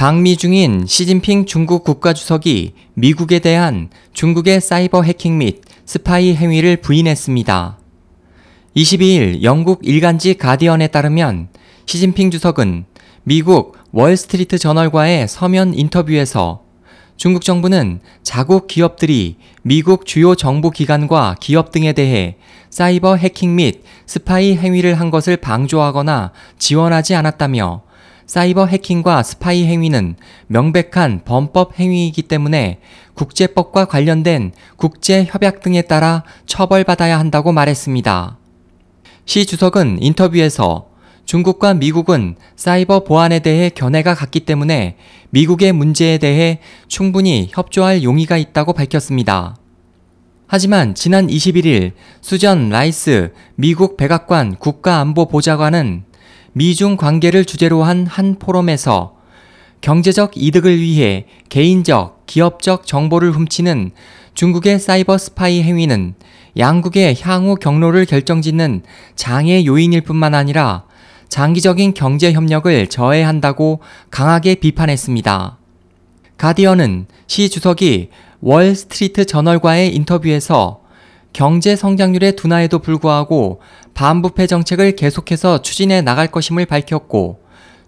방미 중인 시진핑 중국 국가주석이 미국에 대한 중국의 사이버 해킹 및 스파이 행위를 부인했습니다. 22일 영국 일간지 가디언에 따르면 시진핑 주석은 미국 월스트리트 저널과의 서면 인터뷰에서 중국 정부는 자국 기업들이 미국 주요 정부 기관과 기업 등에 대해 사이버 해킹 및 스파이 행위를 한 것을 방조하거나 지원하지 않았다며 사이버 해킹과 스파이 행위는 명백한 범법 행위이기 때문에 국제법과 관련된 국제 협약 등에 따라 처벌받아야 한다고 말했습니다. 시 주석은 인터뷰에서 중국과 미국은 사이버 보안에 대해 견해가 같기 때문에 미국의 문제에 대해 충분히 협조할 용의가 있다고 밝혔습니다. 하지만 지난 21일 수전 라이스 미국 백악관 국가안보보좌관은 미중 관계를 주제로 한 한 포럼에서 경제적 이득을 위해 개인적, 기업적 정보를 훔치는 중국의 사이버 스파이 행위는 양국의 향후 경로를 결정짓는 장애 요인일 뿐만 아니라 장기적인 경제 협력을 저해한다고 강하게 비판했습니다. 가디언은 시 주석이 월 스트리트 저널과의 인터뷰에서 경제 성장률의 둔화에도 불구하고 반부패 정책을 계속해서 추진해 나갈 것임을 밝혔고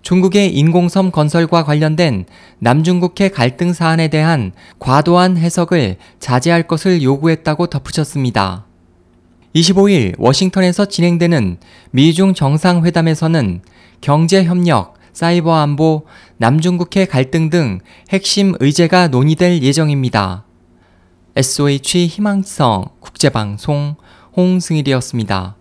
중국의 인공섬 건설과 관련된 남중국해 갈등 사안에 대한 과도한 해석을 자제할 것을 요구했다고 덧붙였습니다. 25일 워싱턴에서 진행되는 미중 정상회담에서는 경제협력, 사이버 안보, 남중국해 갈등 등 핵심 의제가 논의될 예정입니다. SOH 희망성 국제방송 홍승일이었습니다.